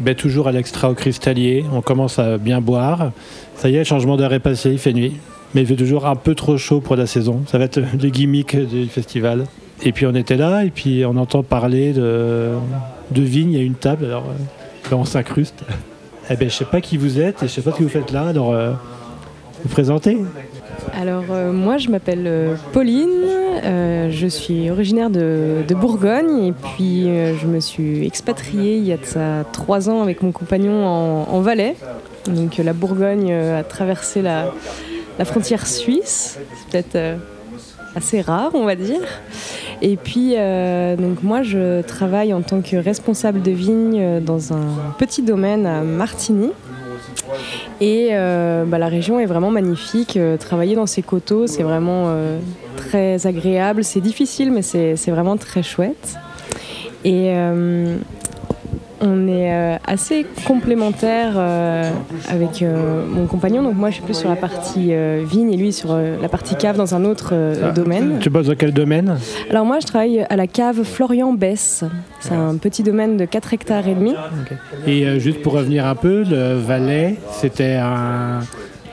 ben, Toujours à l'extra au cristallier. On commence à bien boire. Ça y est, changement d'heure est passé, il fait nuit. Mais il fait toujours un peu trop chaud pour la saison. Ça va être le gimmick du festival. Et puis on était là, et puis on entend parler de, de vignes. A une table, alors euh, on s'incruste. Eh ben, je sais pas qui vous êtes et je sais pas ce que vous faites là. Alors, euh, vous présentez Alors euh, moi je m'appelle Pauline, euh, je suis originaire de, Bourgogne et puis euh, je me suis expatriée il y a trois ans avec mon compagnon en, Valais. Donc euh, la Bourgogne a traversé la, frontière suisse, c'est peut-être assez rare on va dire. Et puis donc moi je travaille en tant que responsable de vigne dans un petit domaine à Martigny. Et bah, la région est vraiment magnifique. Travailler dans ces coteaux, c'est vraiment très agréable. C'est difficile, mais c'est vraiment très chouette. Et euh, on est euh, assez complémentaires euh, avec mon compagnon. Donc moi, je suis plus sur la partie vigne et lui sur la partie cave dans un autre Ah. domaine. Tu bosses dans quel domaine? Alors moi, je travaille à la cave Florian Bess. C'est un petit domaine de 4 hectares et demi. Et juste pour revenir un peu, le Valais, c'était un,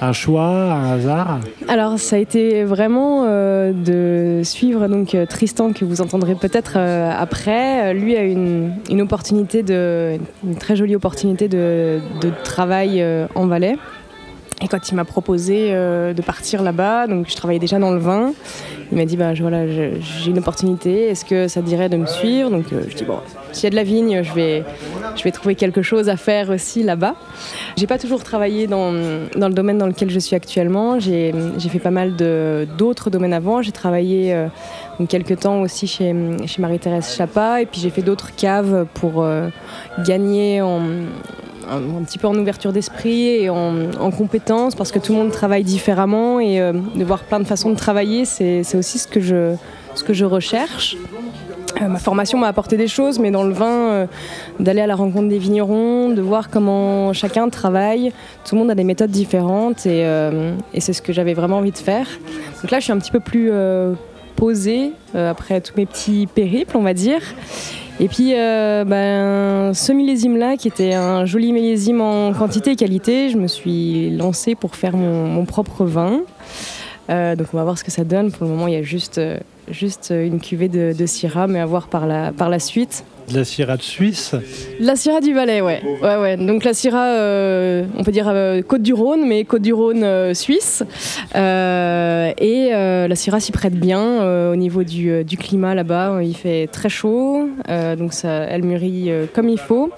un choix, un hasard Alors ça a été vraiment euh, de suivre donc euh, Tristan que vous entendrez peut-être euh, après. Lui a une, très jolie opportunité de, travail en Valais. Quand il m'a proposé euh, de partir là-bas, donc je travaillais déjà dans le vin, il m'a dit bah j'ai une opportunité, est-ce que ça dirait de me suivre? Donc euh, je dis bon s'il y a de la vigne, je vais trouver quelque chose à faire aussi là-bas. J'ai pas toujours travaillé dans, le domaine dans lequel je suis actuellement. J'ai fait pas mal d'autres domaines avant. J'ai travaillé euh, quelques temps aussi chez, chez Marie-Thérèse Chapa et puis j'ai fait d'autres caves pour euh, gagner en, un, petit peu en ouverture d'esprit et en, en compétences parce que tout le monde travaille différemment et euh, de voir plein de façons de travailler, c'est aussi ce que je, ce que je recherche. Euh, ma formation m'a apporté des choses, mais dans le vin, euh, d'aller à la rencontre des vignerons, de voir comment chacun travaille. Tout le monde a des méthodes différentes et, et c'est ce que j'avais vraiment envie de faire. Donc là, je suis un petit peu plus posée après tous mes petits périples, on va dire. Et puis, euh, ben, ce millésime-là, qui était un joli millésime en quantité et qualité, je me suis lancée pour faire mon, propre vin. Euh, donc on va voir ce que ça donne. Pour le moment, il y a juste, euh, une cuvée de, de Syrah, mais à voir par la suite. De la Syrah de Suisse La Syrah du Valais, ouais. ouais, ouais. Donc la Syrah, euh, on peut dire euh, Côte du Rhône, mais Côte du Rhône euh, suisse. Et la Syrah s'y prête bien au niveau du, climat là-bas. Il fait très chaud, donc ça, elle mûrit comme il faut.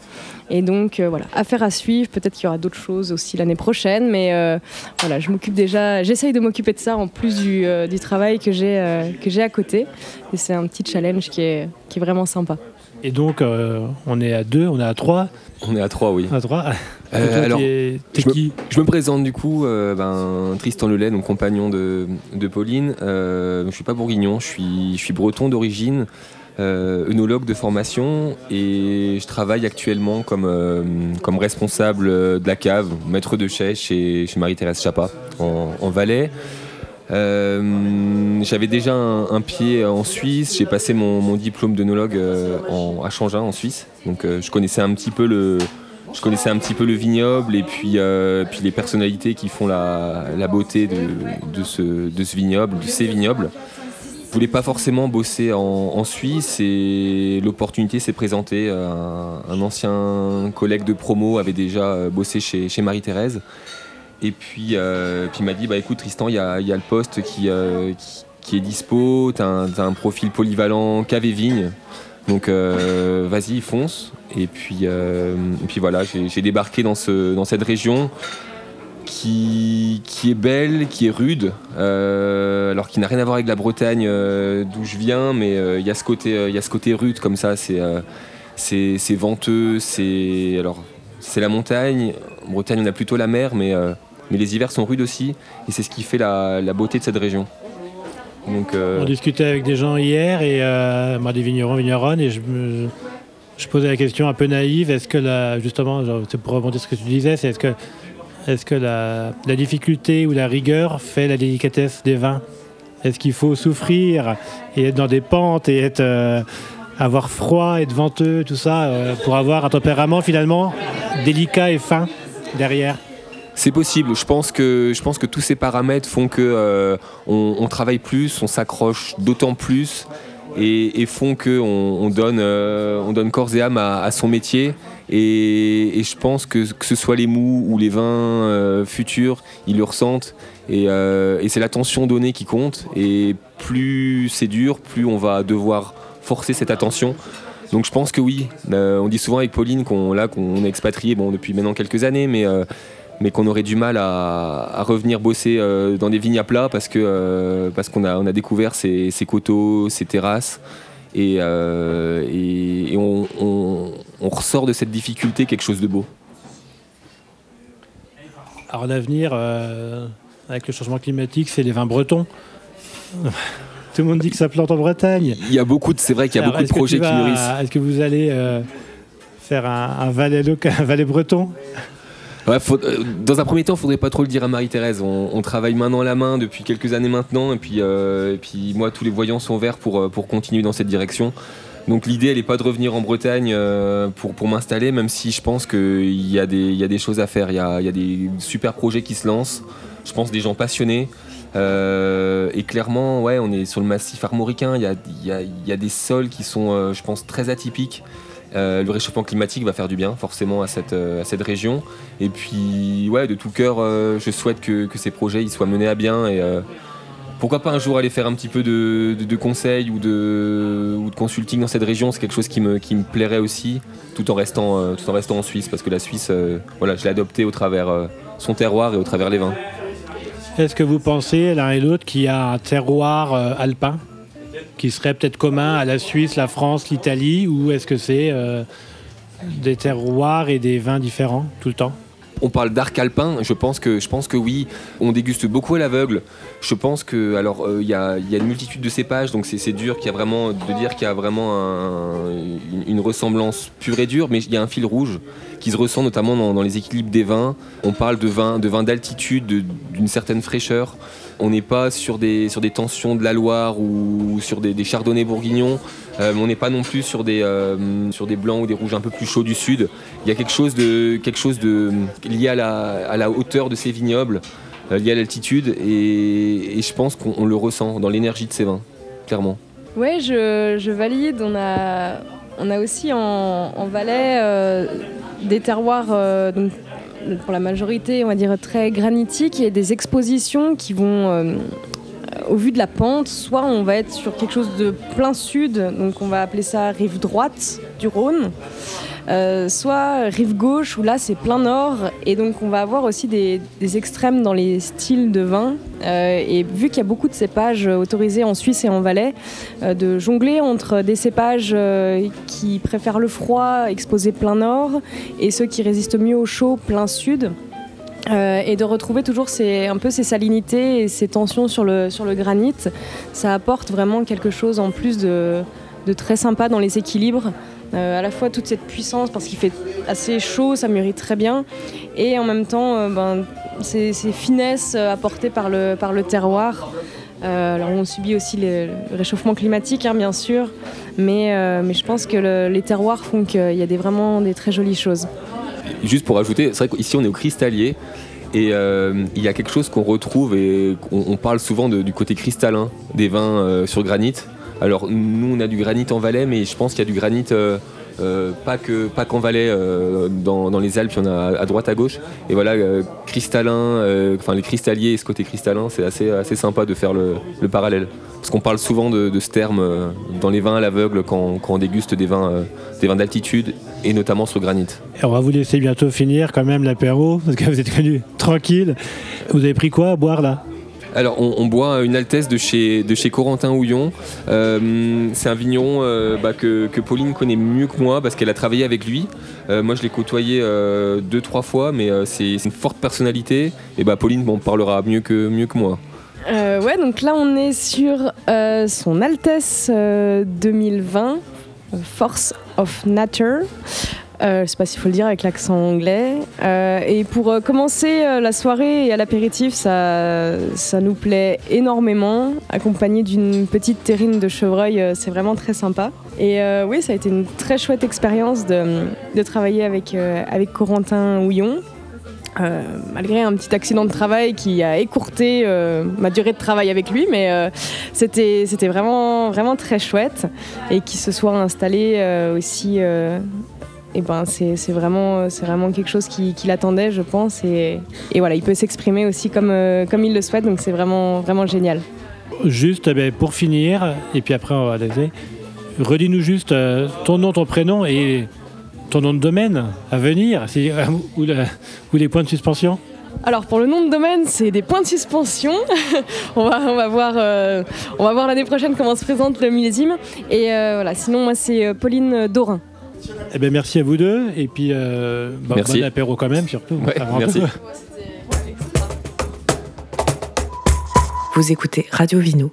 Et donc voilà, affaire à suivre. Peut-être qu'il y aura d'autres choses aussi l'année prochaine, mais voilà, je m'occupe déjà. J'essaye de m'occuper de ça en plus du, du travail que j'ai que j'ai à côté. Et c'est un petit challenge qui est, qui est vraiment sympa. Et donc, euh, on est à deux, on est à trois. On est à trois, oui. À trois. Euh, toi, alors, t'es t'es je me- qui Je me présente du coup, euh, ben, Tristan Lelay, donc compagnon de, de Pauline. Je suis pas bourguignon, je suis, je suis breton d'origine, œnologue de formation et je travaille actuellement comme, comme responsable de la cave, maître de chai chez, chez Marie-Thérèse Chapa en, en Valais. Euh, J'avais déjà un, pied en Suisse, j'ai passé mon, diplôme d'œnologue euh, à Changin en Suisse, donc euh, je connaissais un petit peu le, je connaissais un petit peu le vignoble et puis, puis les personnalités qui font la, beauté de, ce, de ce vignoble, de ces vignobles. Je voulais pas forcément bosser en, Suisse et l'opportunité s'est présentée. Un, ancien collègue de promo avait déjà bossé chez Marie-Thérèse. Et puis, euh, puis il m'a dit bah, écoute, Tristan, il y a, y a le poste qui, euh, qui, qui est dispo, tu as, un profil polyvalent, et vigne. Donc euh, vas-y, fonce. Et puis, et puis voilà, j'ai débarqué dans, ce, dans cette région qui, qui est belle, qui est rude, alors qui n'a rien à voir avec la Bretagne d'où je viens, mais il y, a ce côté, y a ce côté rude comme ça, c'est venteux, c'est c'est la montagne. En Bretagne, on a plutôt la mer, mais, mais les hivers sont rudes aussi, et c'est ce qui fait la, beauté de cette région. Euh, On discutait avec des gens hier, et euh, moi, des vignerons, vigneronnes, et je, posais la question un peu naïve est-ce que, la, justement, pour rebondir sur ce que tu disais, c'est est-ce que, la, difficulté ou la rigueur fait la délicatesse des vins? Est-ce qu'il faut souffrir et être dans des pentes et être. euh, avoir froid et de venteux, tout ça, pour avoir un tempérament finalement délicat et fin derrière? C'est possible. Je pense que tous ces paramètres font que euh, on, travaille plus, on s'accroche d'autant plus et, font que on, donne euh, on donne corps et âme à, son métier. Et, je pense que que ce soit les mous ou les vins futurs, ils le ressentent. Et, c'est l'attention donnée qui compte. Et plus c'est dur, plus on va devoir forcer cette attention. Donc je pense que oui. Euh, on dit souvent avec Pauline qu'on est expatrié depuis maintenant quelques années, euh, mais qu'on aurait du mal à, revenir bosser euh, dans des vignes à plat parce que parce qu'on a on a découvert ces, ces coteaux, ces terrasses et, et, on, on, ressort de cette difficulté quelque chose de beau. Alors l'avenir avec le changement climatique, c'est les vins bretons. Tout le monde dit que ça plante en Bretagne. Il y a beaucoup de, c'est vrai qu'il y a beaucoup de projets qui mûrissent. Est-ce que vous allez euh, faire un, valet local, un valet breton? Euh, dans un premier temps, il faudrait pas trop le dire à Marie-Thérèse. On, travaille main dans la main depuis quelques années maintenant, et puis, euh, moi, tous les voyants sont verts pour, pour continuer dans cette direction. Donc l'idée, elle n'est pas de revenir en Bretagne pour, m'installer, même si je pense qu'il y, a des, choses à faire. Il y a, des super projets qui se lancent. Je pense des gens passionnés. Euh, et clairement, ouais, on est sur le massif armoricain. Il y a, des sols qui sont, euh, je pense, très atypiques. Euh, le réchauffement climatique va faire du bien forcément à cette, région. Et puis, ouais, de tout cœur, je souhaite que, ces projets ils soient menés à bien. Et pourquoi pas un jour aller faire un petit peu de, conseils ou de, consulting dans cette région C'est quelque chose qui me, plairait aussi, tout en restant, en, Suisse, parce que la Suisse, voilà, je l'ai adoptée au travers son terroir et au travers les vins. Est-ce que vous pensez, l'un et l'autre, qu'il y a un terroir euh, alpin? Qui serait peut-être commun à la Suisse, la France, l'Italie, ou est-ce que c'est euh, des terroirs et des vins différents tout le temps? On parle d'arc alpin, je pense que oui, on déguste beaucoup à l'aveugle. Je pense que alors euh, il y, a, une multitude de cépages, donc c'est dur qu'il y a vraiment de dire qu'il y a vraiment une, ressemblance pure et dure, mais il y a un fil rouge qui se ressent notamment dans, les équilibres des vins. On parle de vins de vin d'altitude, d'une certaine fraîcheur. On n'est pas sur des, des tensions de la Loire ou sur des, chardonnays bourguignons. Euh, on n'est pas non plus sur des, euh, sur des blancs ou des rouges un peu plus chauds du sud. Il y a quelque chose, de, quelque chose de, lié à la, hauteur de ces vignobles, euh, lié à l'altitude. Et, je pense qu'on le ressent dans l'énergie de ces vins, clairement. Oui, je, je, valide. On a, aussi en, en Valais des terroirs pour la majorité, on va dire, très granitiques. Et des expositions qui vont, euh, au vu de la pente, soit on va être sur quelque chose de plein sud, donc on va appeler ça rive droite du Rhône, euh, soit rive gauche où là c'est plein nord. Et donc on va avoir aussi des, extrêmes dans les styles de vin. Euh, et vu qu'il y a beaucoup de cépages autorisés en Suisse et en Valais euh, de jongler entre des cépages qui préfèrent le froid exposés plein nord et ceux qui résistent mieux au chaud plein sud et de retrouver toujours un peu ces salinités et ces tensions sur le, sur le granit, ça apporte vraiment quelque chose en plus de, de très sympa dans les équilibres. Euh, à la fois toute cette puissance parce qu'il fait assez chaud, ça mûrit très bien, et en même temps euh, ben, ces, finesses euh, apportées par le, par le terroir. alors on subit aussi le réchauffement climatique hein, bien sûr, mais, mais je pense que les terroirs font qu'il y a des, vraiment des très jolies choses. Juste pour ajouter, c'est vrai qu'ici on est au cristallier. Et il y a quelque chose qu'on retrouve et on, parle souvent du côté cristallin des vins sur granit. Alors nous on a du granit en Valais, mais je pense qu'il y a du granit euh, euh, pas pas qu'en Valais, euh, dans, les Alpes, il y en a à droite, à gauche. Et voilà, cristallin, enfin les cristalliers et ce côté cristallin, c'est assez, assez sympa de faire le, parallèle. Parce qu'on parle souvent de, ce terme dans les vins à l'aveugle quand, on déguste des vins, des vins d'altitude et notamment sur granit. on va vous laisser bientôt finir quand même l'apéro parce que vous êtes venu tranquille. Vous avez pris quoi à boire là? Alors, on, boit une Altesse de chez, Corentin Houillon. Euh, c'est un vigneron euh, bah, que, Pauline connaît mieux que moi parce qu'elle a travaillé avec lui. Euh, moi, je l'ai côtoyé deux, trois fois, mais c'est une forte personnalité. Et bah, Pauline m'en parlera mieux que, mieux que moi. ouais, donc là, on est sur son Altesse 2020, Force of Nature. Euh, je sais pas s'il faut le dire avec l'accent anglais. Euh, et pour euh, commencer la soirée et à l'apéritif, ça, ça nous plaît énormément. Accompagné d'une petite terrine de chevreuil, c'est vraiment très sympa. Et oui, ça a été une très chouette expérience de, travailler avec, avec Corentin Houillon. Malgré un petit accident de travail qui a écourté ma durée de travail avec lui, mais c'était vraiment vraiment très chouette et qu'il se soit installé aussi. Et ben c'est vraiment vraiment quelque chose qui, qui l'attendait, je pense, et, et voilà, il peut s'exprimer aussi comme euh, comme il le souhaite, donc c'est vraiment vraiment génial. Juste eh ben, pour finir, et puis après on va laisser, redis-nous juste euh, ton nom, ton prénom et ton nom de domaine à venir, ou, la- ou les points de suspension. Alors pour le nom de domaine, c'est des points de suspension. on, va, on va voir, euh, on va voir l'année prochaine comment se présente le millésime. Et euh, voilà, sinon moi c'est Pauline Dorin. Eh ben, merci à vous deux, et puis euh, bah, Merci. bon apéro quand même, surtout. Ouais, merci. Vous écoutez Radio Vino,